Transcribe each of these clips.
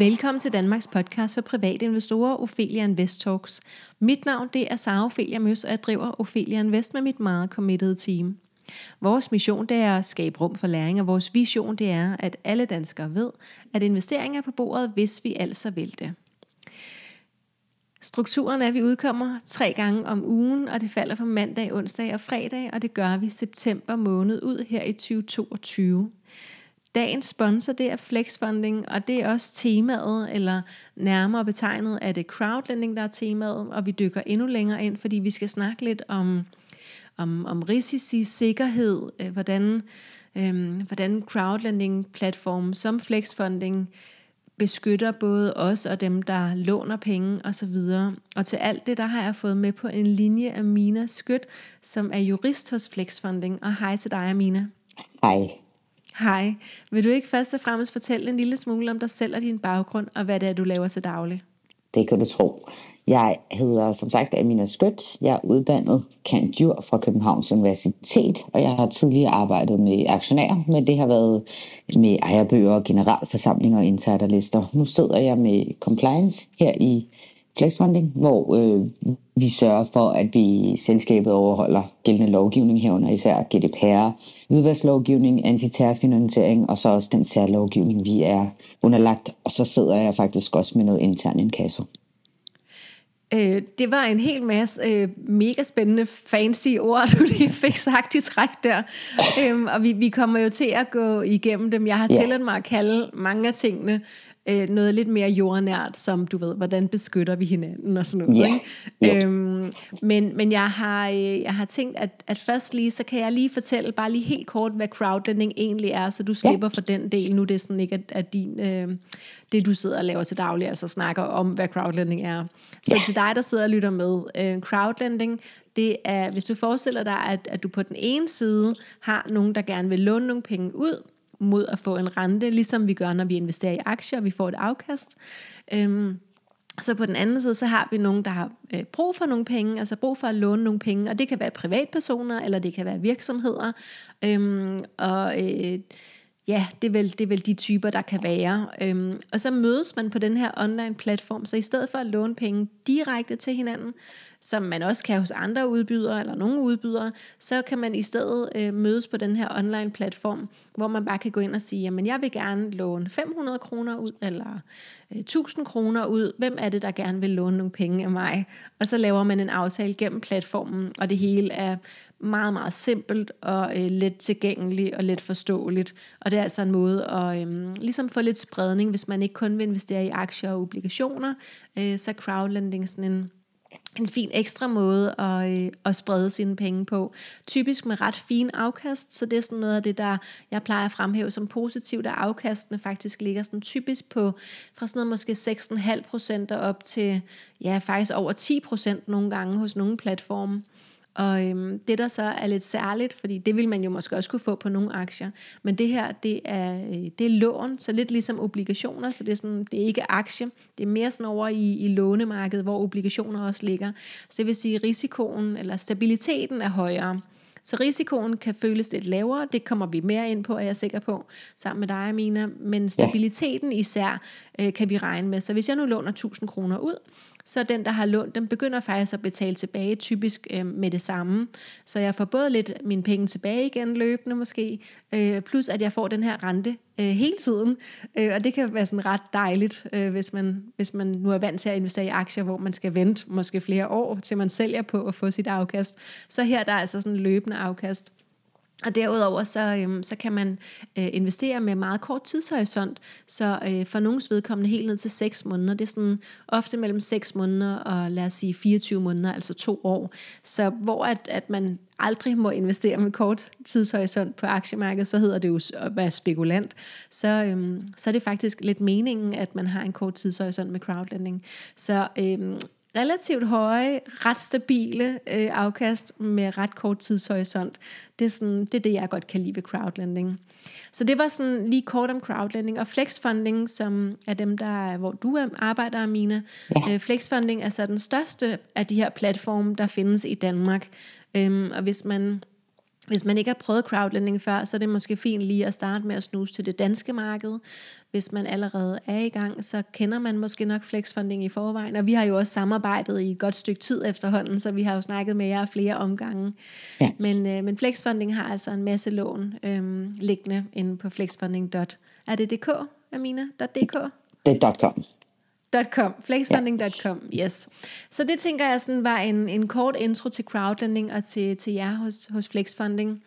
Velkommen til Danmarks podcast for private investorer, Ophelia Invest Talks. Mit navn det er Sara Ophelia Møs, og jeg driver Ophelia Invest med mit meget committed team. Vores mission det er at skabe rum for læring, og vores vision det er, at alle danskere ved, at investeringer er på bordet, hvis vi altså vil det. Strukturen er, at vi udkommer tre gange om ugen, og det falder på mandag, onsdag og fredag, og det gør vi september måned ud her i 2022. Dagens sponsor, det er Flexfunding, og det er også temaet, eller nærmere betegnet er det crowdlending, der er temaet, og vi dykker endnu længere ind, fordi vi skal snakke lidt om, om, om risici, sikkerhed, øh, hvordan, øh, hvordan crowdlending-platform som Flexfunding beskytter både os og dem, der låner penge osv. Og til alt det, der har jeg fået med på en linje af Mina Skødt, som er jurist hos Flexfunding. Og hej til dig, Amina. Hej. Hej. Vil du ikke først og fremmest fortælle en lille smule om dig selv og din baggrund, og hvad det er, du laver til daglig? Det kan du tro. Jeg hedder som sagt Amina Skødt. Jeg er uddannet kandidat fra Københavns Universitet, og jeg har tidligere arbejdet med aktionærer, men det har været med ejerbøger, generalforsamlinger og insiderlister. Nu sidder jeg med compliance her i Flexfunding, hvor øh, vi sørger for, at vi selskabet overholder gældende lovgivning herunder, især GDPR, hvidvasklovgivning, antiterrorfinansiering og så også den særlovgivning, vi er underlagt. Og så sidder jeg faktisk også med noget intern inkasso. Øh, det var en hel masse øh, mega spændende, fancy ord, du lige fik sagt i træk der. øhm, og vi, vi kommer jo til at gå igennem dem. Jeg har yeah. tilladt mig at kalde mange af tingene øh, noget lidt mere jordnært, som du ved, hvordan beskytter vi hinanden og sådan noget. Yeah. Ikke? Øhm, men men jeg, har, øh, jeg har tænkt, at, at først lige, så kan jeg lige fortælle bare lige helt kort, hvad crowdlending egentlig er, så du slipper yeah. for den del. Nu det er sådan ikke, at, at din, øh, det du sidder og laver til daglig, altså snakker om, hvad crowdlending er. Så yeah. til dig, der sidder og lytter med, øh, crowdlending, det er, hvis du forestiller dig, at, at du på den ene side har nogen, der gerne vil låne nogle penge ud, mod at få en rente, ligesom vi gør, når vi investerer i aktier, og vi får et afkast. Øhm, så på den anden side, så har vi nogen, der har øh, brug for nogle penge, altså brug for at låne nogle penge, og det kan være privatpersoner, eller det kan være virksomheder. Øhm, og øh, ja, det er, vel, det er vel de typer, der kan være. Øhm, og så mødes man på den her online platform, så i stedet for at låne penge direkte til hinanden, som man også kan hos andre udbydere eller nogle udbydere, så kan man i stedet øh, mødes på den her online platform, hvor man bare kan gå ind og sige, jamen jeg vil gerne låne 500 kroner ud, eller øh, 1000 kroner ud. Hvem er det, der gerne vil låne nogle penge af mig? Og så laver man en aftale gennem platformen, og det hele er meget, meget simpelt og øh, let tilgængeligt og let forståeligt. Og det er altså en måde at øh, ligesom få lidt spredning, hvis man ikke kun vil investere i aktier og obligationer, øh, så crowdlending sådan en en fin ekstra måde at, øh, at sprede sine penge på. Typisk med ret fin afkast, så det er sådan noget af det, der jeg plejer at fremhæve som positivt, at afkastene faktisk ligger sådan typisk på fra sådan noget måske 6,5% op til ja, faktisk over 10% nogle gange hos nogle platforme. Og øhm, det der så er lidt særligt, fordi det vil man jo måske også kunne få på nogle aktier, men det her, det er, øh, det er lån, så lidt ligesom obligationer, så det er, sådan, det er ikke aktie, det er mere sådan over i, i lånemarkedet, hvor obligationer også ligger. Så det vil sige, at risikoen eller stabiliteten er højere. Så risikoen kan føles lidt lavere, det kommer vi mere ind på, er jeg sikker på, sammen med dig, Amina. Men stabiliteten især øh, kan vi regne med. Så hvis jeg nu låner 1000 kroner ud, så den, der har lånt dem, begynder faktisk at betale tilbage, typisk øh, med det samme. Så jeg får både lidt mine penge tilbage igen løbende måske, øh, plus at jeg får den her rente øh, hele tiden. Øh, og det kan være sådan ret dejligt, øh, hvis, man, hvis man nu er vant til at investere i aktier, hvor man skal vente måske flere år, til man sælger på at få sit afkast. Så her der er altså sådan løbende afkast. Og derudover så, øhm, så kan man øh, investere med meget kort tidshorisont, så øh, for nogens vedkommende helt ned til 6 måneder, det er sådan ofte mellem 6 måneder og lad os sige 24 måneder, altså to år. Så hvor at, at man aldrig må investere med kort tidshorisont på aktiemarkedet, så hedder det jo at være spekulant, så, øhm, så er det faktisk lidt meningen, at man har en kort tidshorisont med crowdlending. Så øhm, relativt høje, ret stabile øh, afkast med ret kort tidshorisont. Det er, sådan, det er det, jeg godt kan lide ved crowdlending. Så det var sådan lige kort om crowdlending. Og flexfunding, som er dem, der hvor du arbejder, Amina. Ja. Øh, flexfunding er så den største af de her platforme, der findes i Danmark. Øhm, og hvis man Hvis man ikke har prøvet crowdlending før, så er det måske fint lige at starte med at snuse til det danske marked. Hvis man allerede er i gang, så kender man måske nok flexfunding i forvejen. Og vi har jo også samarbejdet i et godt stykke tid efterhånden, så vi har jo snakket med jer flere omgange. Ja. Men, øh, men flexfunding har altså en masse lån øh, liggende inde på flexfunding. Er det .dk, Amina? .dk? Det er .com. .com, flexfunding.com, yes. Så det tænker jeg sådan var en, en kort intro til crowdlending og til, til jer hos, hos Flexfunding.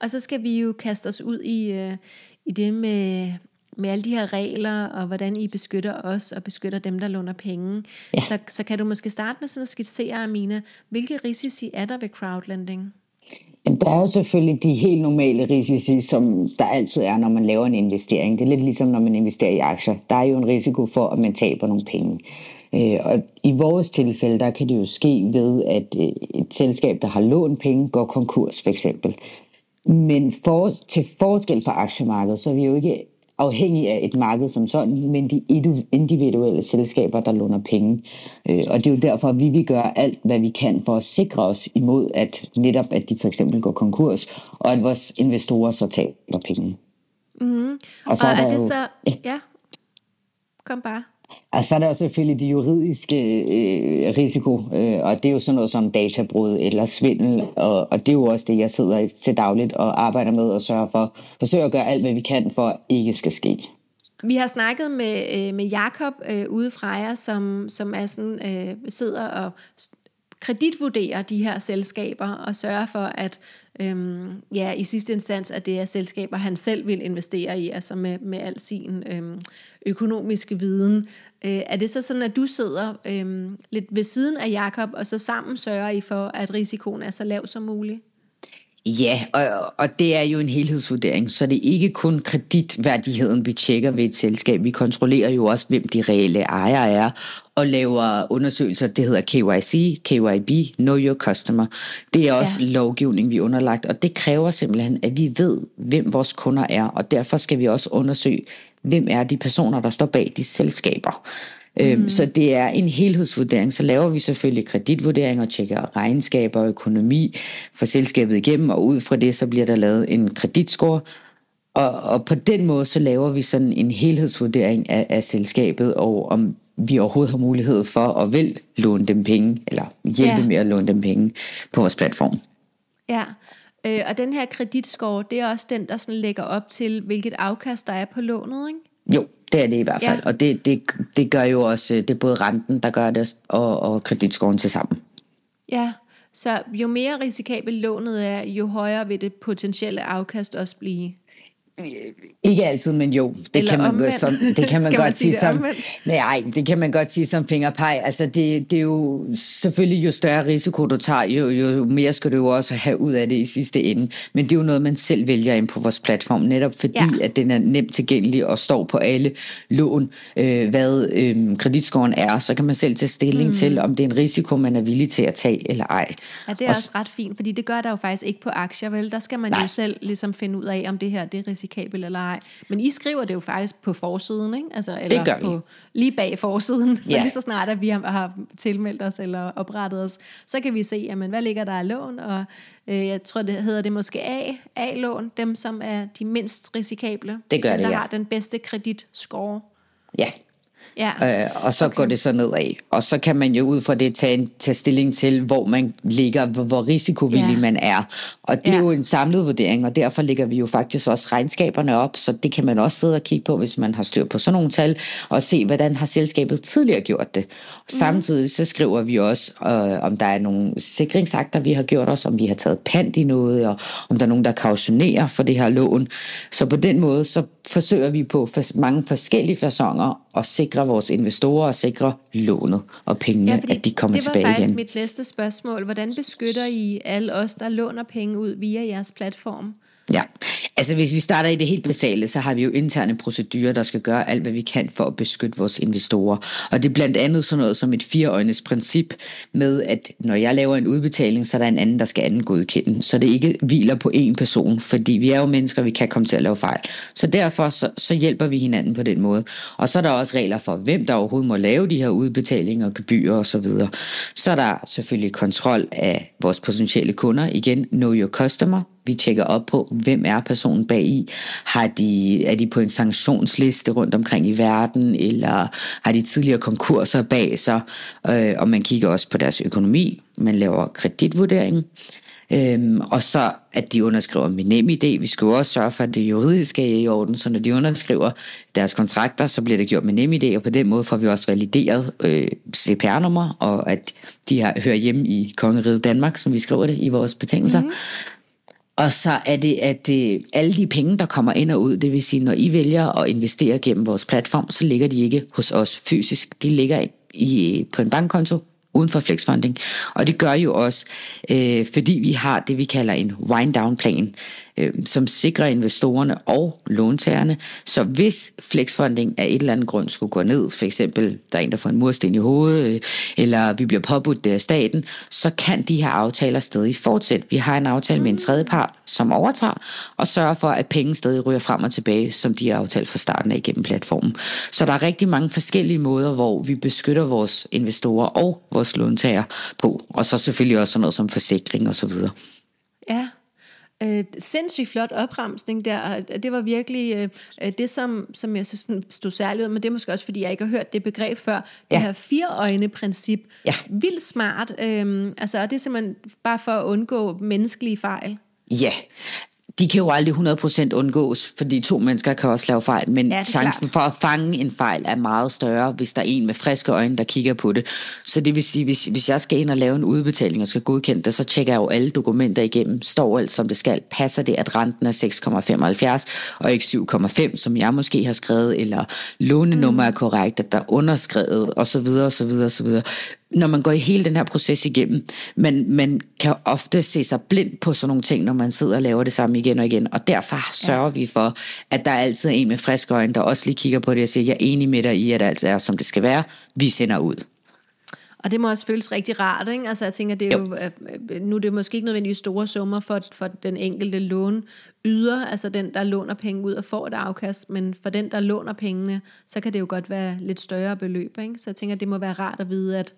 Og så skal vi jo kaste os ud i, uh, i det med, med alle de her regler, og hvordan I beskytter os og beskytter dem, der låner penge. Ja. Så, så kan du måske starte med sådan at skitsere, Amina, hvilke risici er der ved crowdlending? Der er jo selvfølgelig de helt normale risici, som der altid er, når man laver en investering. Det er lidt ligesom, når man investerer i aktier. Der er jo en risiko for, at man taber nogle penge. Øh, og i vores tilfælde, der kan det jo ske ved, at øh, et selskab, der har lånt penge, går konkurs for eksempel. Men for, til forskel fra aktiemarkedet, så er vi jo ikke afhængig af et marked som sådan, men de individuelle selskaber, der låner penge. Øh, og det er jo derfor, at vi vil gøre alt, hvad vi kan for at sikre os imod, at netop at de for eksempel går konkurs, og at vores investorer så tager penge. Mm. Og, så og er, er det jo, så... Ja, kom bare. Og så er der selvfølgelig de juridiske øh, risiko, øh, og det er jo sådan noget som databrud eller svindel, og, og det er jo også det, jeg sidder til dagligt og arbejder med og sørger for, forsøger at gøre alt, hvad vi kan for, at ikke skal ske. Vi har snakket med, øh, med Jakob øh, ude fra jer, som, som er sådan, øh, sidder og kreditvurderer de her selskaber og sørger for, at øhm, ja, i sidste instans, at det er selskaber, han selv vil investere i, altså med, med al sin øhm, økonomiske viden. Øh, er det så sådan, at du sidder øhm, lidt ved siden af Jakob og så sammen sørger I for, at risikoen er så lav som muligt? Ja, og, og det er jo en helhedsvurdering, så det er ikke kun kreditværdigheden, vi tjekker ved et selskab. Vi kontrollerer jo også, hvem de reelle ejere er, og laver undersøgelser, det hedder KYC, KYB, Know Your Customer. Det er også ja. lovgivning, vi er underlagt, og det kræver simpelthen, at vi ved, hvem vores kunder er, og derfor skal vi også undersøge, hvem er de personer, der står bag de selskaber. Mm. Så det er en helhedsvurdering. Så laver vi selvfølgelig kreditvurderinger og tjekker regnskaber og økonomi for selskabet igennem, og ud fra det så bliver der lavet en kreditscore, og, og på den måde så laver vi sådan en helhedsvurdering af, af selskabet, og om vi overhovedet har mulighed for at vil låne dem penge, eller hjælpe ja. med at låne dem penge på vores platform. Ja, øh, og den her kreditscore, det er også den, der sådan lægger op til, hvilket afkast der er på lånet, ikke? Jo, det er det i hvert fald. Ja. Og det, det, det gør jo også, det er både renten, der gør det, og, og kreditskoven til sammen. Ja, så jo mere risikabelt lånet er, jo højere vil det potentielle afkast også blive. Ikke altid, men jo, det Eller kan man, omvendt. som, det kan man godt man sige, sige som, nej, det kan man godt sige som fingerpeg. Altså det, det er jo selvfølgelig, jo større risiko du tager, jo, jo mere skal du jo også have ud af det i sidste ende. Men det er jo noget, man selv vælger ind på vores platform, netop fordi, ja. at den er nemt tilgængelig og står på alle lån, øh, hvad øh, kreditskoven er, så kan man selv tage stilling mm. til, om det er en risiko, man er villig til at tage eller ej. Ja, det er og, også ret fint, fordi det gør der jo faktisk ikke på aktier, vel? Der skal man nej. jo selv ligesom finde ud af, om det her det er risiko risikabel eller ej. Men I skriver det jo faktisk på forsiden, ikke? Altså, eller det gør på, lige bag forsiden. Så ja. lige så snart, at vi har, har tilmeldt os eller oprettet os, så kan vi se, jamen, hvad ligger der af lån, og øh, jeg tror, det hedder det måske A, A-lån, dem som er de mindst risikable. Det gør dem, det, der ja. har den bedste kreditscore. Ja, Ja. Øh, og så okay. går det så nedad. Og så kan man jo ud fra det tage, en, tage stilling til, hvor man ligger, hvor, hvor risikovillig ja. man er. Og det ja. er jo en samlet vurdering, og derfor ligger vi jo faktisk også regnskaberne op, så det kan man også sidde og kigge på, hvis man har styr på sådan nogle tal, og se, hvordan har selskabet tidligere gjort det. Og mm. Samtidig så skriver vi også, øh, om der er nogle sikringsakter, vi har gjort os, om vi har taget pant i noget, og om der er nogen, der kautionerer for det her lån. Så på den måde, så forsøger vi på mange forskellige fasonger at sikre vores investorer og sikre lånet og pengene, ja, at de kommer tilbage igen. Det var faktisk igen. mit næste spørgsmål. Hvordan beskytter I alle os, der låner penge ud via jeres platform? Ja, altså hvis vi starter i det helt basale, så har vi jo interne procedurer, der skal gøre alt, hvad vi kan for at beskytte vores investorer. Og det er blandt andet sådan noget som et fireøjnes princip med, at når jeg laver en udbetaling, så er der en anden, der skal anden godkende. Så det ikke hviler på én person, fordi vi er jo mennesker, vi kan komme til at lave fejl. Så derfor så, så hjælper vi hinanden på den måde. Og så er der også regler for, hvem der overhovedet må lave de her udbetalinger, gebyrer osv. Så, videre. så er der selvfølgelig kontrol af vores potentielle kunder. Igen, know your customer vi tjekker op på, hvem er personen bag i. Har de, er de på en sanktionsliste rundt omkring i verden, eller har de tidligere konkurser bag sig? Øh, og man kigger også på deres økonomi. Man laver kreditvurdering. Øhm, og så at de underskriver med nem idé. Vi skal jo også sørge for, at det juridiske er i orden, så når de underskriver deres kontrakter, så bliver det gjort med nem idé, og på den måde får vi også valideret øh, CPR-nummer, og at de har, hører hjemme i Kongeriget Danmark, som vi skriver det i vores betingelser. Mm-hmm. Og så er det, at det, alle de penge, der kommer ind og ud, det vil sige, når I vælger at investere gennem vores platform, så ligger de ikke hos os fysisk. De ligger i, øh, på en bankkonto uden for flexfunding. Og det gør jo også, øh, fordi vi har det, vi kalder en wind-down-plan, øh, som sikrer investorerne og låntagerne. Så hvis flexfunding af et eller andet grund skulle gå ned, for eksempel der er en, der får en mursten i hovedet, øh, eller vi bliver påbudt af staten, så kan de her aftaler stadig fortsætte. Vi har en aftale med en tredje part, som overtager, og sørger for, at penge stadig ryger frem og tilbage, som de har aftalt fra starten af gennem platformen. Så der er rigtig mange forskellige måder, hvor vi beskytter vores investorer og vores låntager på, og så selvfølgelig også sådan noget som forsikring og så videre. Øh, sindssygt flot opremsning der. Det var virkelig øh, øh, det, som, som jeg synes stod særligt ud, men det er måske også, fordi jeg ikke har hørt det begreb før. Ja. Det her fire-øjne-princip. Ja. Vildt smart. Øh, altså, og det er simpelthen bare for at undgå menneskelige fejl. Ja, de kan jo aldrig 100% undgås, fordi to mennesker kan også lave fejl, men ja, chancen klart. for at fange en fejl er meget større, hvis der er en med friske øjne, der kigger på det. Så det vil sige, hvis, hvis jeg skal ind og lave en udbetaling og skal godkende det, så tjekker jeg jo alle dokumenter igennem. Står alt som det skal? Passer det, at renten er 6,75 og ikke 7,5, som jeg måske har skrevet, eller lånenummer mm. er korrekt, at der er underskrevet osv. osv. osv når man går i hele den her proces igennem. Men man kan ofte se sig blind på sådan nogle ting, når man sidder og laver det samme igen og igen. Og derfor sørger ja. vi for, at der altid er en med friske øjne, der også lige kigger på det og siger, jeg er enig med dig i, at alt er, som det skal være. Vi sender ud. Og det må også føles rigtig rart, ikke? Altså jeg tænker, det er jo, jo nu er det måske ikke nødvendigvis store summer for, for den enkelte lån yder, altså den, der låner penge ud og får et afkast, men for den, der låner pengene, så kan det jo godt være lidt større beløb, ikke? Så jeg tænker, det må være rart at vide, at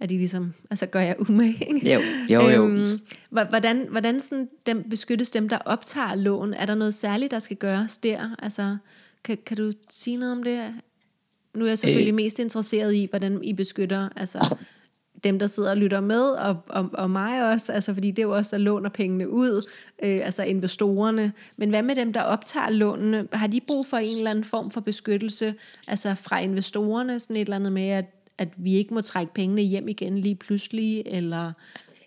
at de ligesom, altså gør jeg umage, ikke? Jo, jo, jo. Øhm, hvordan, hvordan sådan dem beskyttes dem, der optager lån? Er der noget særligt, der skal gøres der? Altså, kan, kan du sige noget om det? Nu er jeg selvfølgelig øh. mest interesseret i, hvordan I beskytter altså, dem, der sidder og lytter med, og, og, og mig også, altså, fordi det er jo også, der låner pengene ud, øh, altså investorerne. Men hvad med dem, der optager lånene? Har de brug for en eller anden form for beskyttelse, altså fra investorerne, sådan et eller andet med, at, at vi ikke må trække pengene hjem igen lige pludselig, eller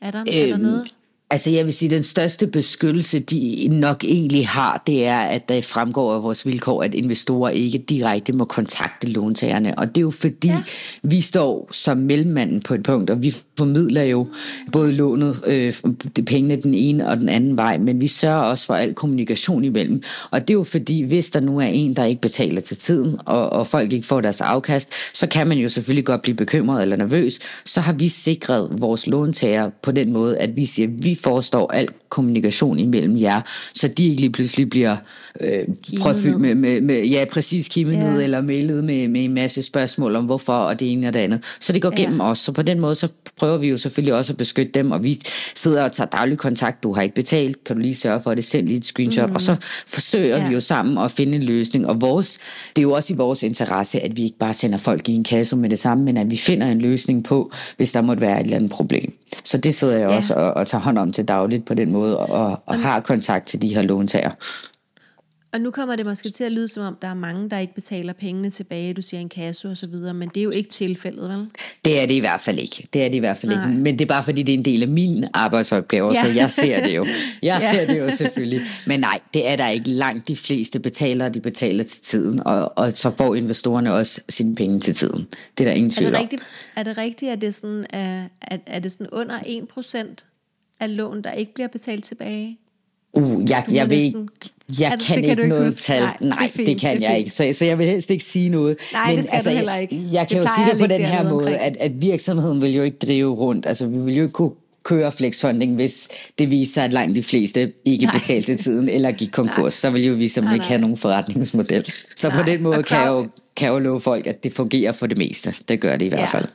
er der, øhm, er der øhm, noget? Altså jeg vil sige, at den største beskyttelse, de nok egentlig har, det er, at der fremgår af vores vilkår, at investorer ikke direkte må kontakte låntagerne. Og det er jo fordi, ja. vi står som mellemmanden på et punkt, og vi formidler jo både lånet, øh, pengene den ene og den anden vej, men vi sørger også for al kommunikation imellem. Og det er jo fordi, hvis der nu er en, der ikke betaler til tiden, og, og folk ikke får deres afkast, så kan man jo selvfølgelig godt blive bekymret eller nervøs. Så har vi sikret vores låntager på den måde, at vi siger, at vi forestår al kommunikation imellem jer, så de ikke lige pludselig bliver øh, prøvfyldt med, med, med, ja, præcis kimet ja. eller mailet med, med en masse spørgsmål om hvorfor, og det ene og det andet. Så det går ja. gennem os, så på den måde, så prøver vi jo selvfølgelig også at beskytte dem, og vi sidder og tager daglig kontakt, du har ikke betalt, kan du lige sørge for det, send lige et screenshot, mm. og så forsøger ja. vi jo sammen at finde en løsning, og vores, det er jo også i vores interesse, at vi ikke bare sender folk i en kasse med det samme, men at vi finder en løsning på, hvis der måtte være et eller andet problem. Så det sidder jeg ja. også og, og tager hånd om til dagligt på den måde, og, og har kontakt til de her låntager. Og nu kommer det måske til at lyde som om, der er mange, der ikke betaler pengene tilbage, du siger en kasse og så videre, men det er jo ikke tilfældet, vel? Det er det i hvert fald ikke. Det er det i hvert fald Nej. ikke. Men det er bare fordi, det er en del af min arbejdsopgave, ja. så jeg ser det jo. Jeg ja. ser det jo selvfølgelig. Men nej, det er der ikke langt de fleste betaler, de betaler til tiden, og, og så får investorerne også sine penge til tiden. Det er der ingen tvivl er det rigtigt, Er det rigtigt, at det, sådan, er, er, er det sådan under 1% af lån, der ikke bliver betalt tilbage? Uh, jeg, jeg ved ikke, jeg det, kan det kan ikke noget huske. tal. Nej, Nej det, det kan det jeg ikke. Så, så jeg vil helst ikke sige noget. Nej, Men, det skal altså, du heller ikke. Jeg, jeg kan jo sige det på den her måde, at, at virksomheden vil jo ikke drive rundt. Altså, vi vil jo ikke kunne køre flexfunding, hvis det viser sig, at langt de fleste ikke betalte til tiden eller gik konkurs. Nej. Så vil jo vi som ikke have nogen forretningsmodel. Så nej. på den måde kan jeg, jo, kan jeg jo love folk, at det fungerer for det meste. Det gør det i hvert ja. fald.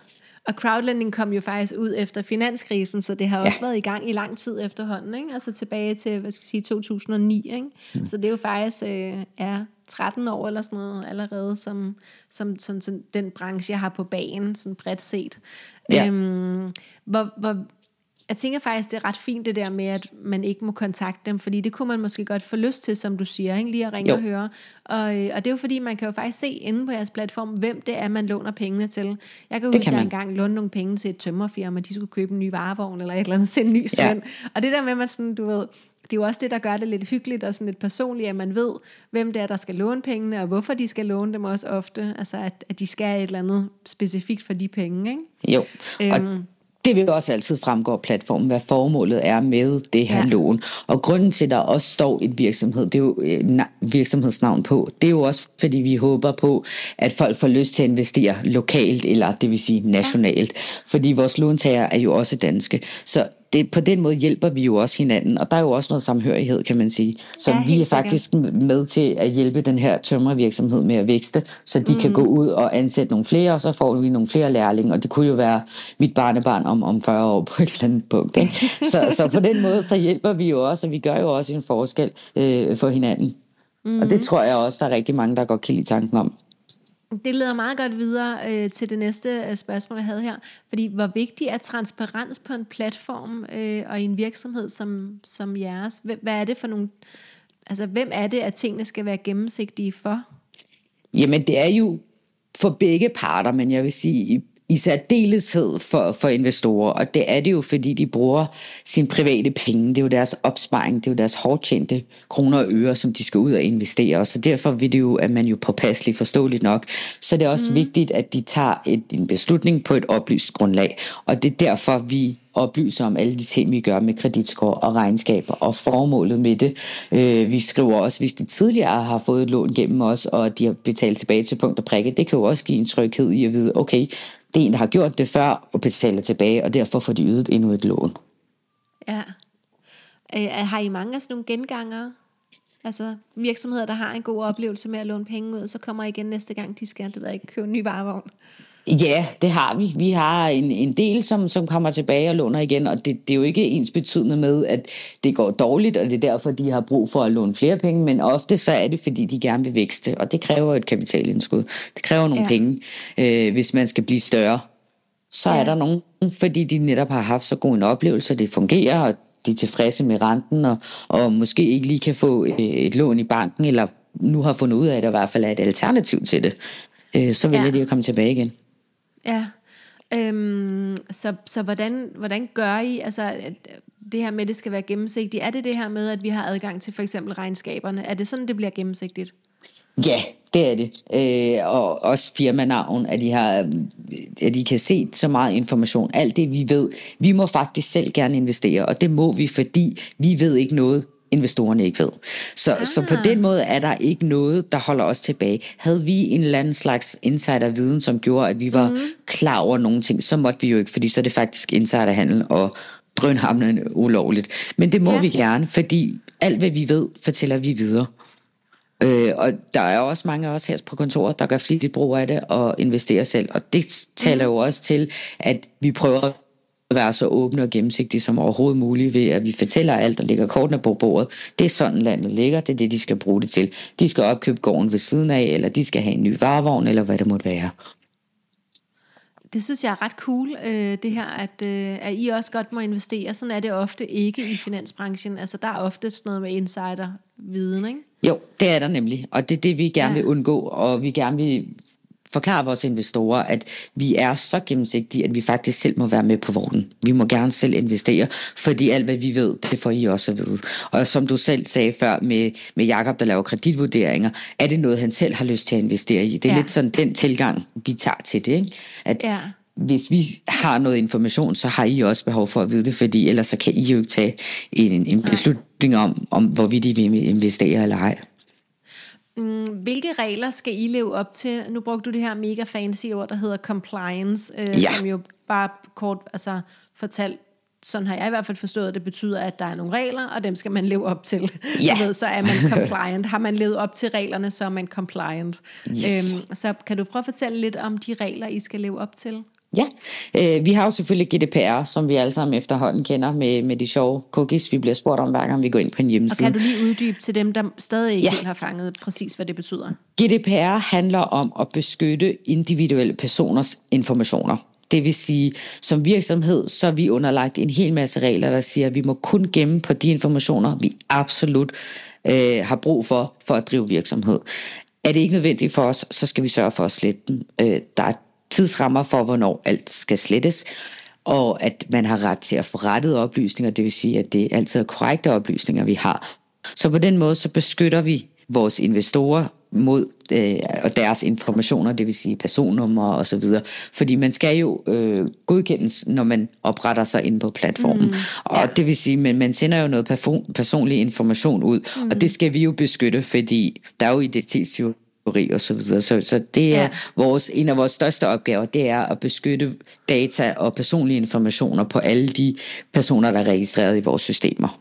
Og crowdlending kom jo faktisk ud efter finanskrisen, så det har også ja. været i gang i lang tid efterhånden, ikke? altså tilbage til, hvad skal vi sige, 2009. Ikke? Mm. Så det er jo faktisk øh, er 13 år eller sådan noget allerede, som, som, som, som den branche, jeg har på banen, sådan bredt set. Ja. Øhm, hvor, hvor, jeg tænker faktisk, det er ret fint det der med, at man ikke må kontakte dem, fordi det kunne man måske godt få lyst til, som du siger, ikke? lige at ringe jo. og høre. Og, øh, og det er jo fordi, man kan jo faktisk se inde på jeres platform, hvem det er, man låner pengene til. Jeg kan huske, at jeg engang lånte nogle penge til et tømmerfirma, de skulle købe en ny varevogn eller et eller andet til en ny søn. Ja. Og det der med, at man sådan, du ved, det er jo også det, der gør det lidt hyggeligt og sådan lidt personligt, at man ved, hvem det er, der skal låne pengene, og hvorfor de skal låne dem også ofte. Altså, at, at de skal et eller andet specifikt for de penge, ikke? Jo, og øhm, det vil også altid fremgå af platformen, hvad formålet er med det her ja. lån. Og grunden til, at der også står et virksomhed, det er jo øh, virksomhedsnavn på, det er jo også, fordi vi håber på, at folk får lyst til at investere lokalt, eller det vil sige nationalt. Ja. Fordi vores låntager er jo også danske. Så det, på den måde hjælper vi jo også hinanden, og der er jo også noget samhørighed, kan man sige. Så ja, vi er faktisk med til at hjælpe den her tømmervirksomhed med at vækste, så de mm. kan gå ud og ansætte nogle flere, og så får vi nogle flere lærlinge, og det kunne jo være mit barnebarn om, om 40 år på et eller andet punkt. Ikke? Så, så på den måde, så hjælper vi jo også, og vi gør jo også en forskel øh, for hinanden. Mm. Og det tror jeg også, der er rigtig mange, der godt kan lide tanken om. Det leder meget godt videre øh, til det næste øh, spørgsmål, jeg havde her. Fordi hvor vigtig er transparens på en platform øh, og i en virksomhed som, som jeres? Hvad er det for nogle... Altså, hvem er det, at tingene skal være gennemsigtige for? Jamen, det er jo for begge parter, men jeg vil sige, i i særdeleshed for, for investorer, og det er det jo, fordi de bruger sin private penge. Det er jo deres opsparing, det er jo deres hårdtjente kroner og øre, som de skal ud og investere. Og så derfor vil det jo, at man jo påpasselig forståeligt nok. Så det er også mm. vigtigt, at de tager et, en beslutning på et oplyst grundlag. Og det er derfor, vi oplyser om alle de ting, vi gør med kreditscore og regnskaber og formålet med det. Øh, vi skriver også, hvis de tidligere har fået et lån gennem os, og de har betalt tilbage til punkt og prikke, det kan jo også give en tryghed i at vide, okay, det er en, der har gjort det før og betaler tilbage, og derfor får de ydet endnu et lån. Ja. Øh, har I mange af sådan nogle genganger? Altså virksomheder, der har en god oplevelse med at låne penge ud, så kommer igen næste gang, de skal det ved ikke, købe en ny varevogn. Ja, det har vi. Vi har en, en del, som, som kommer tilbage og låner igen, og det, det er jo ikke ens betydende med, at det går dårligt, og det er derfor, de har brug for at låne flere penge, men ofte så er det, fordi de gerne vil vækste, og det kræver et kapitalindskud. Det kræver nogle ja. penge, øh, hvis man skal blive større. Så ja. er der nogen, fordi de netop har haft så god en oplevelse, at det fungerer, og de er tilfredse med renten, og, og måske ikke lige kan få øh, et lån i banken, eller nu har fundet ud af, at der i hvert fald er et alternativ til det. Øh, så vælger ja. de at komme tilbage igen. Ja, øhm, så, så hvordan, hvordan gør I, altså det her med, at det skal være gennemsigtigt, er det det her med, at vi har adgang til for eksempel regnskaberne? Er det sådan, det bliver gennemsigtigt? Ja, det er det. Øh, og også firmanavn, at de, har, at de kan se så meget information. Alt det, vi ved. Vi må faktisk selv gerne investere, og det må vi, fordi vi ved ikke noget investorerne ikke ved. Så, ah. så på ah. den måde er der ikke noget, der holder os tilbage. Havde vi en eller anden slags insiderviden, som gjorde, at vi var mm. klar over nogle ting, så måtte vi jo ikke, fordi så er det faktisk insiderhandel og drønhamlende ulovligt. Men det må ja. vi gerne, fordi alt hvad vi ved, fortæller vi videre. Øh, og der er også mange af os her på kontoret, der gør flittigt brug af det og investerer selv. Og det taler mm. jo også til, at vi prøver være så åbne og gennemsigtige som overhovedet muligt ved, at vi fortæller alt, der ligger kortene på bordet. Det er sådan landet ligger, det er det, de skal bruge det til. De skal opkøbe gården ved siden af, eller de skal have en ny varevogn, eller hvad det måtte være. Det synes jeg er ret cool, øh, det her, at, øh, at I også godt må investere. Sådan er det ofte ikke i finansbranchen. Altså, der er ofte sådan noget med insider-viden, ikke? Jo, det er der nemlig, og det er det, vi gerne ja. vil undgå, og vi gerne vil forklare vores investorer, at vi er så gennemsigtige, at vi faktisk selv må være med på vognen. Vi må gerne selv investere, fordi alt hvad vi ved, det får I også at vide. Og som du selv sagde før med, med Jakob, der laver kreditvurderinger, er det noget, han selv har lyst til at investere i. Det er ja. lidt sådan den tilgang, vi tager til det. Ikke? At ja hvis vi har noget information, så har I også behov for at vide det, fordi ellers så kan I jo ikke tage en, en beslutning om, om hvorvidt I vil investere eller ej. Mm, hvilke regler skal I leve op til? Nu brugte du det her mega fancy ord, der hedder compliance, øh, ja. som jo bare kort altså, fortalt sådan har jeg i hvert fald forstået, at det betyder, at der er nogle regler, og dem skal man leve op til. Ja. ved, så er man compliant. Har man levet op til reglerne, så er man compliant. Yes. Øhm, så kan du prøve at fortælle lidt om de regler, I skal leve op til? Ja, øh, vi har jo selvfølgelig GDPR, som vi alle sammen efterhånden kender med, med de sjove cookies, vi bliver spurgt om hver gang vi går ind på en hjemmeside. Og kan du lige uddybe til dem, der stadig ikke ja. har fanget præcis, hvad det betyder? GDPR handler om at beskytte individuelle personers informationer. Det vil sige, som virksomhed, så er vi underlagt en hel masse regler, der siger, at vi må kun gemme på de informationer, vi absolut øh, har brug for, for at drive virksomhed. Er det ikke nødvendigt for os, så skal vi sørge for at slette dem. Øh, der er tidsrammer for, hvornår alt skal slettes, og at man har ret til at få rettet oplysninger, det vil sige, at det altid er korrekte oplysninger, vi har. Så på den måde, så beskytter vi vores investorer mod øh, og deres informationer, det vil sige personnummer og så videre. Fordi man skal jo øh, godkendes, når man opretter sig inde på platformen. Mm, ja. Og det vil sige, at man sender jo noget personlig information ud, mm. og det skal vi jo beskytte, fordi der er jo identitetstyveri og så videre. Så, så det er ja. vores, en af vores største opgaver, det er at beskytte data og personlige informationer på alle de personer, der er registreret i vores systemer.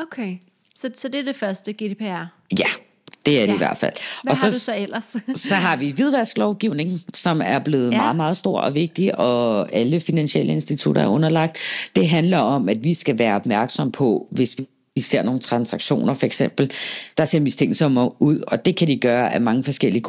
Okay, så, så det er det første, GDPR? Ja, det er ja. det i hvert fald. Hvad og så, har du så ellers? så har vi hvidvasklovgivning, som er blevet ja. meget, meget stor og vigtig, og alle finansielle institutter er underlagt. Det handler om, at vi skal være opmærksom på, hvis vi vi ser nogle transaktioner for eksempel, der ser mistænksomme ud, og det kan de gøre af mange forskellige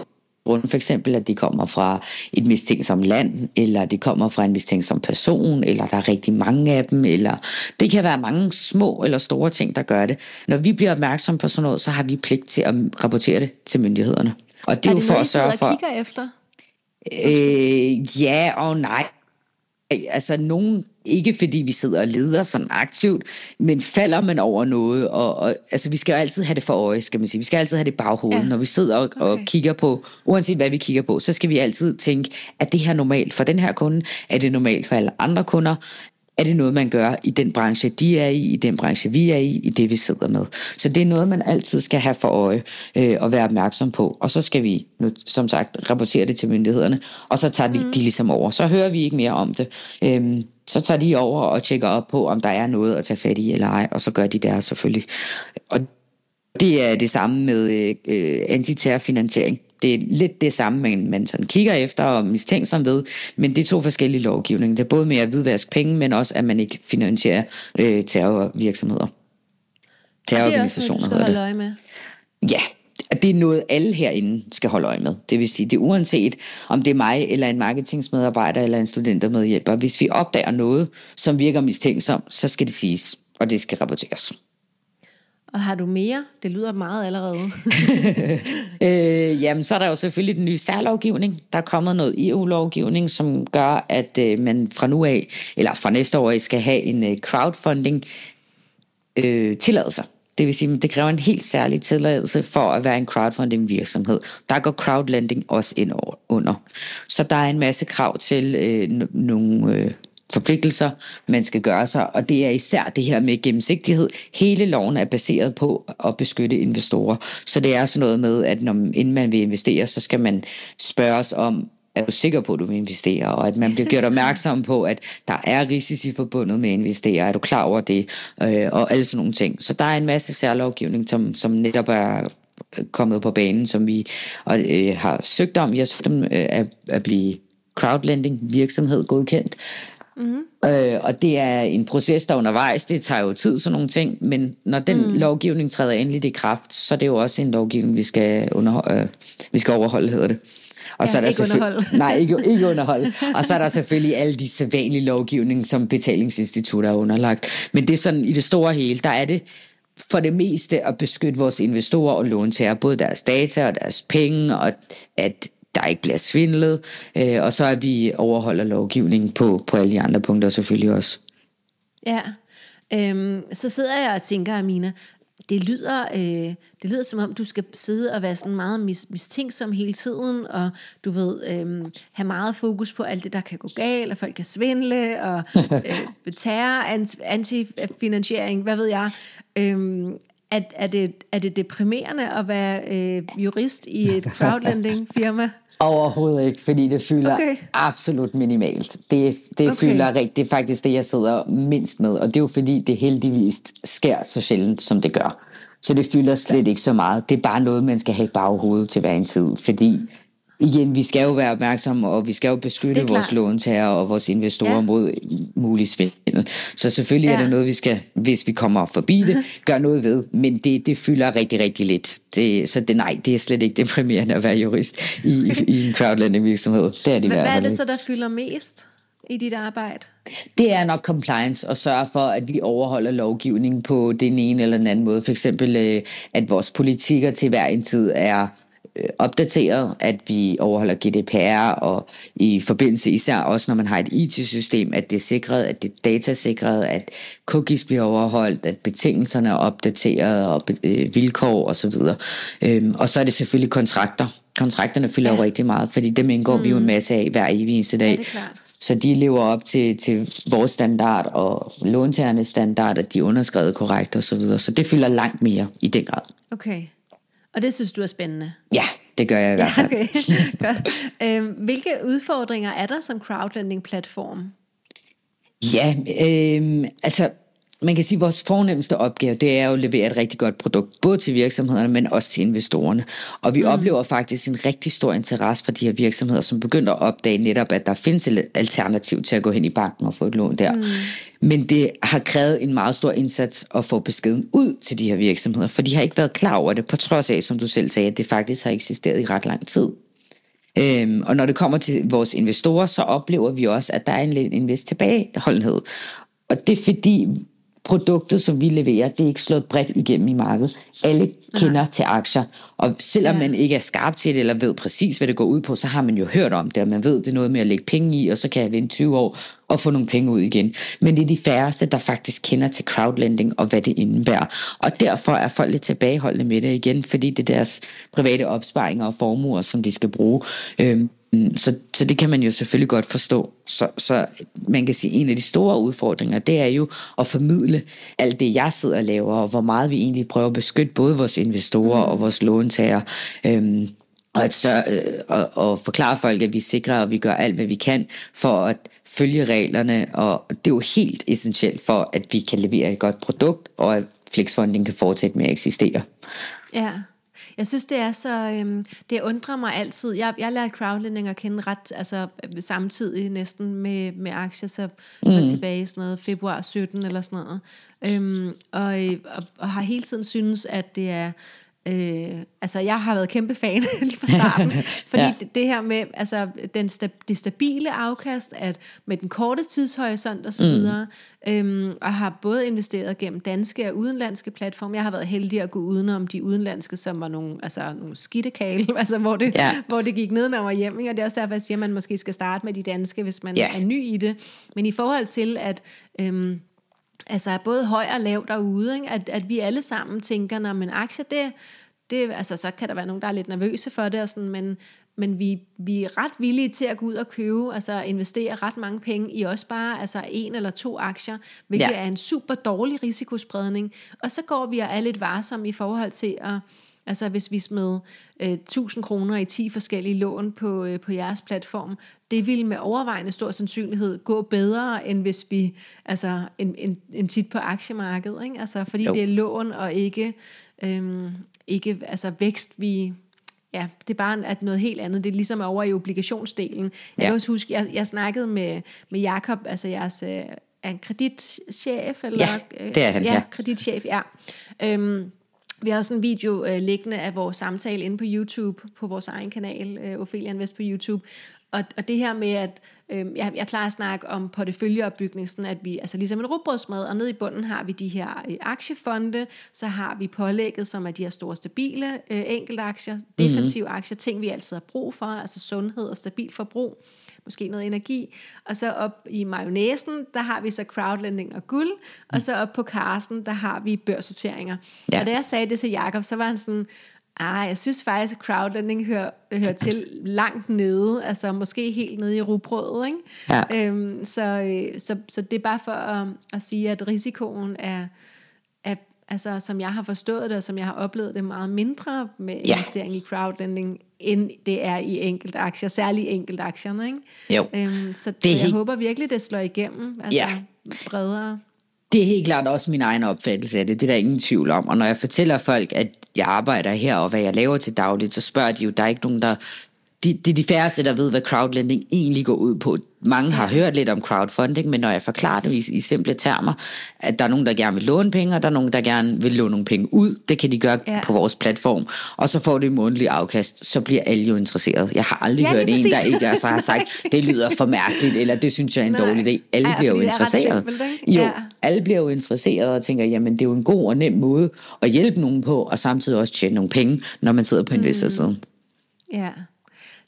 grunde. For eksempel, at de kommer fra et mistænksomt land, eller de kommer fra en mistænksom person, eller der er rigtig mange af dem, eller det kan være mange små eller store ting, der gør det. Når vi bliver opmærksom på sådan noget, så har vi pligt til at rapportere det til myndighederne. Og det er, er det jo for at sørge for... kigger efter? Øh, ja og nej. Altså, nogen ikke fordi vi sidder og leder sådan aktivt, men falder man over noget, og, og altså vi skal jo altid have det for øje, skal man sige. Vi skal altid have det baghovedet, ja. når vi sidder og, okay. og kigger på, uanset hvad vi kigger på, så skal vi altid tænke, er det her normalt for den her kunde? Er det normalt for alle andre kunder? Er det noget, man gør i den branche, de er i, i den branche, vi er i, i det, vi sidder med? Så det er noget, man altid skal have for øje øh, og være opmærksom på. Og så skal vi, nu, som sagt, rapportere det til myndighederne, og så tager de, mm. de ligesom over. Så hører vi ikke mere om det. Øhm, så tager de over og tjekker op på, om der er noget at tage fat i eller ej, og så gør de det selvfølgelig. Og det er det samme med øh, antiterrorfinansiering. Det er lidt det samme, man, man sådan kigger efter og mistænksom ved, men det er to forskellige lovgivninger. Det er både med at hvidvaske penge, men også at man ikke finansierer øh, terrorvirksomheder. Terrororganisationer. Det er også noget, du skal holde øje med. Ja, at det er noget, alle herinde skal holde øje med. Det vil sige, det er uanset om det er mig, eller en marketingsmedarbejder, eller en studentermedhjælper. Hvis vi opdager noget, som virker mistænksomt, så skal det siges, og det skal rapporteres. Og har du mere? Det lyder meget allerede. øh, jamen, så er der jo selvfølgelig den nye særlovgivning. Der er kommet noget EU-lovgivning, som gør, at øh, man fra nu af, eller fra næste år af, skal have en øh, crowdfunding øh, tilladelse. Det vil sige, at det kræver en helt særlig tilladelse for at være en crowdfunding virksomhed. Der går crowdlending også ind under. Så der er en masse krav til øh, nogle øh, forpligtelser, man skal gøre sig, og det er især det her med gennemsigtighed. Hele loven er baseret på at beskytte investorer, så det er sådan noget med, at når, inden man vil investere, så skal man spørges om, er du sikker på, at du vil investere, og at man bliver gjort opmærksom på, at der er risici forbundet med at investere, er du klar over det, øh, og alle sådan nogle ting. Så der er en masse særlovgivning, som, som netop er kommet på banen, som vi og, øh, har søgt om. Jeg har søgt om øh, at, at blive crowdlending virksomhed godkendt. Mm-hmm. Øh, og det er en proces, der undervejs, det tager jo tid, sådan nogle ting, men når den mm. lovgivning træder endelig i kraft, så er det jo også en lovgivning, vi skal, under, øh, vi skal overholde, hedder det. Og ja, så er der ikke underhold. Nej, ikke, ikke underhold. Og så er der selvfølgelig alle de sædvanlige lovgivning, som betalingsinstitutter er underlagt. Men det er sådan, i det store hele, der er det for det meste at beskytte vores investorer og låntager, både deres data og deres penge, og at der ikke bliver svindlet, øh, og så at vi overholder lovgivningen på, på alle de andre punkter selvfølgelig også. Ja, øhm, så sidder jeg og tænker, Amina, det lyder, øh, det lyder som om, du skal sidde og være sådan meget mis, mistænksom hele tiden, og du ved, øh, have meget fokus på alt det, der kan gå galt, og folk kan svindle, og øh, terror, antifinansiering, hvad ved jeg. Øh, er, er, det, er det deprimerende at være øh, jurist i et crowdlending-firma? Overhovedet ikke, fordi det fylder okay. absolut minimalt. Det, det okay. fylder rigtig, det er faktisk det, jeg sidder mindst med, og det er jo fordi, det heldigvis sker så sjældent, som det gør. Så det fylder slet ikke så meget. Det er bare noget, man skal have i baghovedet til hver en tid, fordi igen, vi skal jo være opmærksomme, og vi skal jo beskytte vores låntager og vores investorer ja. mod mulig svindel. Så selvfølgelig ja. er det noget, vi skal, hvis vi kommer forbi det, gøre noget ved. Men det, det fylder rigtig, rigtig lidt. Det, så det, nej, det er slet ikke deprimerende at være jurist i, i en crowdlending virksomhed. Det er det Hvad er det så, der fylder mest? i dit arbejde? Det er nok compliance og sørge for, at vi overholder lovgivningen på den ene eller den anden måde. For eksempel, øh, at vores politikker til hver en tid er opdateret, at vi overholder GDPR, og i forbindelse især også, når man har et IT-system, at det er sikret, at det er datasikret, at cookies bliver overholdt, at betingelserne er opdateret, og øh, vilkår osv. Og, øhm, og så er det selvfølgelig kontrakter. Kontrakterne fylder ja. jo rigtig meget, fordi dem indgår mm. vi jo en mm. masse af hver evig eneste dag. Ja, det er klart. Så de lever op til, til vores standard og låntagernes standard, at de er underskrevet korrekt osv. Så, videre. så det fylder langt mere i den grad. Okay. Og det synes du er spændende? Ja, det gør jeg i hvert fald. Ja, okay. Godt. Øhm, hvilke udfordringer er der som crowdlending-platform? Ja, øh, altså man kan sige, at vores fornemmeste opgave, det er jo at levere et rigtig godt produkt, både til virksomhederne, men også til investorerne. Og vi mm. oplever faktisk en rigtig stor interesse for de her virksomheder, som begynder at opdage netop, at der findes et alternativ til at gå hen i banken og få et lån der. Mm. Men det har krævet en meget stor indsats at få beskeden ud til de her virksomheder, for de har ikke været klar over det, på trods af, som du selv sagde, at det faktisk har eksisteret i ret lang tid. Øhm, og når det kommer til vores investorer, så oplever vi også, at der er en en vis tilbageholdenhed. Og det er fordi, produktet, som vi leverer, det er ikke slået bredt igennem i markedet. Alle kender ja. til aktier, og selvom ja. man ikke er skarp til det, eller ved præcis, hvad det går ud på, så har man jo hørt om det, og man ved, det er noget med at lægge penge i, og så kan jeg vinde 20 år og få nogle penge ud igen. Men det er de færreste, der faktisk kender til crowdlending og hvad det indebærer. Og derfor er folk lidt tilbageholdende med det igen, fordi det er deres private opsparinger og formuer, som de skal bruge. Øhm, så, så det kan man jo selvfølgelig godt forstå. Så, så man kan sige, at en af de store udfordringer, det er jo at formidle alt det, jeg sidder og laver, og hvor meget vi egentlig prøver at beskytte både vores investorer og vores låntager. Øhm, og, at så, øh, og, og forklare folk, at vi sikrer, at vi gør alt, hvad vi kan for at følge reglerne, og det er jo helt essentielt for, at vi kan levere et godt produkt, og at Flexfunding kan fortsætte med at eksistere. Ja. Jeg synes, det er så... Øhm, det undrer mig altid. Jeg, jeg lærte crowdlending at kende ret altså, samtidig næsten med, med aktier, så mm. tilbage i sådan noget februar 17 eller sådan noget. Øhm, og, og, og har hele tiden synes, at det er Øh, altså jeg har været kæmpe fan lige fra starten, fordi ja. det, det her med altså den sta, det stabile afkast, at med den korte tidshorisont og så mm. videre, øhm, og har både investeret gennem danske og udenlandske platforme. Jeg har været heldig at gå udenom de udenlandske, som var nogle, altså nogle skidtekale, altså hvor det, ja. hvor det gik ned og hjem. Og det er også derfor, jeg siger, at man måske skal starte med de danske, hvis man ja. er ny i det. Men i forhold til, at øhm, altså er både høj og lav derude, ikke? At, at vi alle sammen tænker, når man aktier, det, det, altså, så kan der være nogen, der er lidt nervøse for det, og sådan, men, men vi, vi er ret villige til at gå ud og købe, altså investere ret mange penge i også bare altså en eller to aktier, hvilket ja. er en super dårlig risikospredning. Og så går vi og er lidt varsomme i forhold til at, Altså hvis vi smed øh, 1000 kroner i 10 forskellige lån på, øh, på jeres platform, det vil med overvejende stor sandsynlighed gå bedre, end hvis vi, altså en, en, en tit på aktiemarkedet, ikke? Altså fordi jo. det er lån og ikke, øh, ikke altså vækst, vi, ja, det er bare at noget helt andet. Det er ligesom over i obligationsdelen. Jeg ja. kan også huske, jeg, jeg snakkede med, med Jakob, altså jeres øh, er en kreditchef, eller? Ja, det er han, ja. ja. kreditchef, ja. Øhm, vi har også en video øh, liggende af vores samtale inde på YouTube, på vores egen kanal, øh, Ophelia Invest på YouTube. Og, og det her med, at øh, jeg, jeg plejer at snakke om porteføljeopbygning, sådan at vi, altså ligesom en rugbrødsmad, og nede i bunden har vi de her øh, aktiefonde, så har vi pålægget, som er de her store stabile øh, enkeltaktier, defensive mm-hmm. aktier, ting vi altid har brug for, altså sundhed og stabil forbrug måske noget energi. Og så op i mayonnaisen, der har vi så crowdlending og guld, og så op på karsen, der har vi børssorteringer. Ja. Og da jeg sagde det til Jakob, så var han sådan, Ah, jeg synes faktisk, at crowdlending hører, hører til langt nede, altså måske helt nede i rugbrødet. Ikke? Ja. Øhm, så, øh, så, så det er bare for at, at sige, at risikoen er, er, altså som jeg har forstået det, og som jeg har oplevet det, meget mindre med ja. investering i crowdlending, end det er i enkelte aktier, særligt enkelte aktierne. Ikke? Jo. Øhm, så det jeg helt... håber virkelig, det slår igennem, altså ja. bredere. Det er helt klart også min egen opfattelse af det, det er der ingen tvivl om. Og når jeg fortæller folk, at jeg arbejder her, og hvad jeg laver til dagligt, så spørger de jo, der er ikke nogen, der det, det er de færreste, der ved, hvad crowdlending egentlig går ud på. Mange har hørt lidt om crowdfunding, men når jeg forklarer det i, i simple termer, at der er nogen, der gerne vil låne penge, og der er nogen, der gerne vil låne nogle penge ud. Det kan de gøre ja. på vores platform. Og så får det en månedlig afkast. Så bliver alle jo interesseret. Jeg har aldrig ja, hørt en, der ikke så har sagt, det lyder for mærkeligt, eller det synes jeg er en Nej. dårlig idé. Alle Ej, bliver jo interesseret. Simpelt, jo, ja. alle bliver jo interesseret og tænker, jamen det er jo en god og nem måde at hjælpe nogen på, og samtidig også tjene nogle penge, når man sidder på investorsiden. Mm. Ja.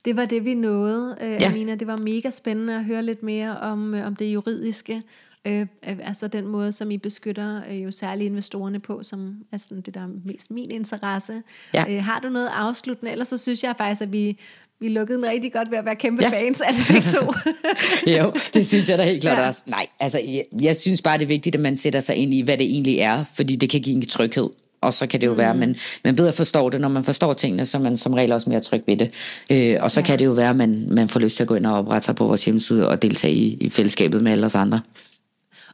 Det var det, vi nåede, øh, ja. Amina. Det var mega spændende at høre lidt mere om, øh, om det juridiske. Øh, altså den måde, som I beskytter øh, jo særligt investorerne på, som er sådan det, der er mest min interesse. Ja. Øh, har du noget afsluttende? Ellers så synes jeg faktisk, at vi, vi lukkede en rigtig godt ved at være kæmpe ja. fans af det to. jo, det synes jeg da helt klart ja. også. Nej, altså jeg, jeg synes bare, det er vigtigt, at man sætter sig ind i, hvad det egentlig er, fordi det kan give en tryghed og så kan det jo mm. være, at man, man bedre forstår det. Når man forstår tingene, så er man som regel også mere tryg ved det. Øh, og så ja. kan det jo være, at man, man får lyst til at gå ind og oprette sig på vores hjemmeside og deltage i, i fællesskabet med alle os andre.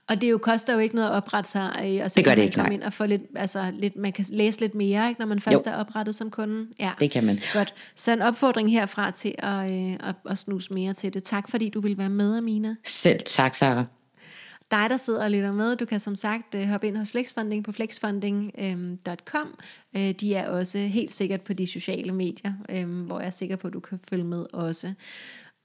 Og det jo koster jo ikke noget at oprette sig, og så det gør det ikke, komme ind og få lidt, altså lidt, man kan læse lidt mere, ikke, når man først jo. er oprettet som kunde. Ja, det kan man. Godt. Så en opfordring herfra til at, øh, at, at snuse mere til det. Tak fordi du vil være med, Amina. Selv tak, Sarah dig, der sidder og lytter med, du kan som sagt øh, hoppe ind hos Flexfunding på flexfunding.com. Øhm, øh, de er også helt sikkert på de sociale medier, øh, hvor jeg er sikker på, at du kan følge med også.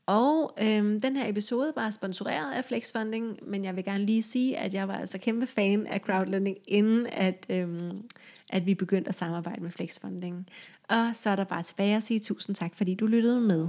Og øhm, den her episode var sponsoreret af Flexfunding, men jeg vil gerne lige sige, at jeg var altså kæmpe fan af crowdlending, inden at, øhm, at vi begyndte at samarbejde med Flexfunding. Og så er der bare tilbage at sige tusind tak, fordi du lyttede med.